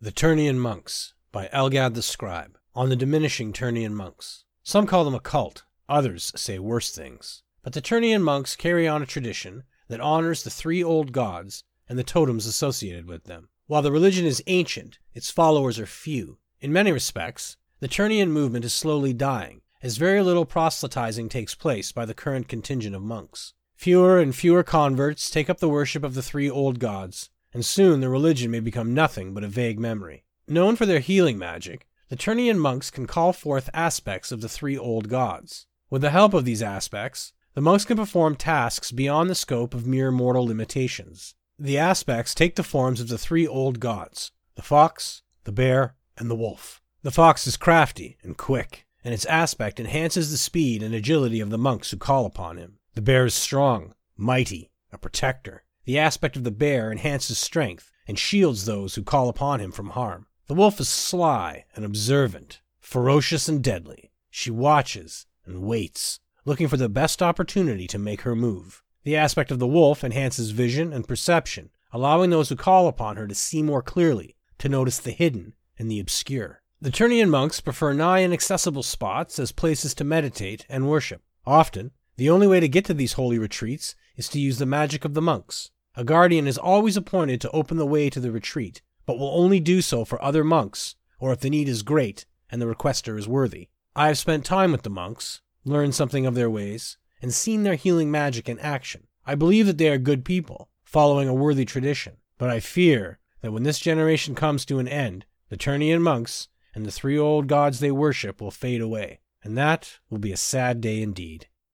The Ternion Monks by Elgad the Scribe on the diminishing Ternion monks. Some call them a cult, others say worse things. But the Ternion monks carry on a tradition that honors the three old gods and the totems associated with them. While the religion is ancient, its followers are few. In many respects, the Ternion movement is slowly dying, as very little proselytizing takes place by the current contingent of monks. Fewer and fewer converts take up the worship of the three old gods, and soon the religion may become nothing but a vague memory. Known for their healing magic, the Ternion monks can call forth aspects of the three old gods. With the help of these aspects, the monks can perform tasks beyond the scope of mere mortal limitations. The aspects take the forms of the three old gods the fox, the bear, and the wolf. The fox is crafty and quick, and its aspect enhances the speed and agility of the monks who call upon him. The bear is strong, mighty, a protector, the aspect of the bear enhances strength and shields those who call upon him from harm. The wolf is sly and observant, ferocious and deadly. She watches and waits, looking for the best opportunity to make her move. The aspect of the wolf enhances vision and perception, allowing those who call upon her to see more clearly, to notice the hidden and the obscure. The Ternion monks prefer nigh inaccessible spots as places to meditate and worship. Often, the only way to get to these holy retreats is to use the magic of the monks. A guardian is always appointed to open the way to the retreat, but will only do so for other monks, or if the need is great and the requester is worthy. I have spent time with the monks, learned something of their ways, and seen their healing magic in action. I believe that they are good people, following a worthy tradition, but I fear that when this generation comes to an end, the Ternion monks and the three old gods they worship will fade away, and that will be a sad day indeed.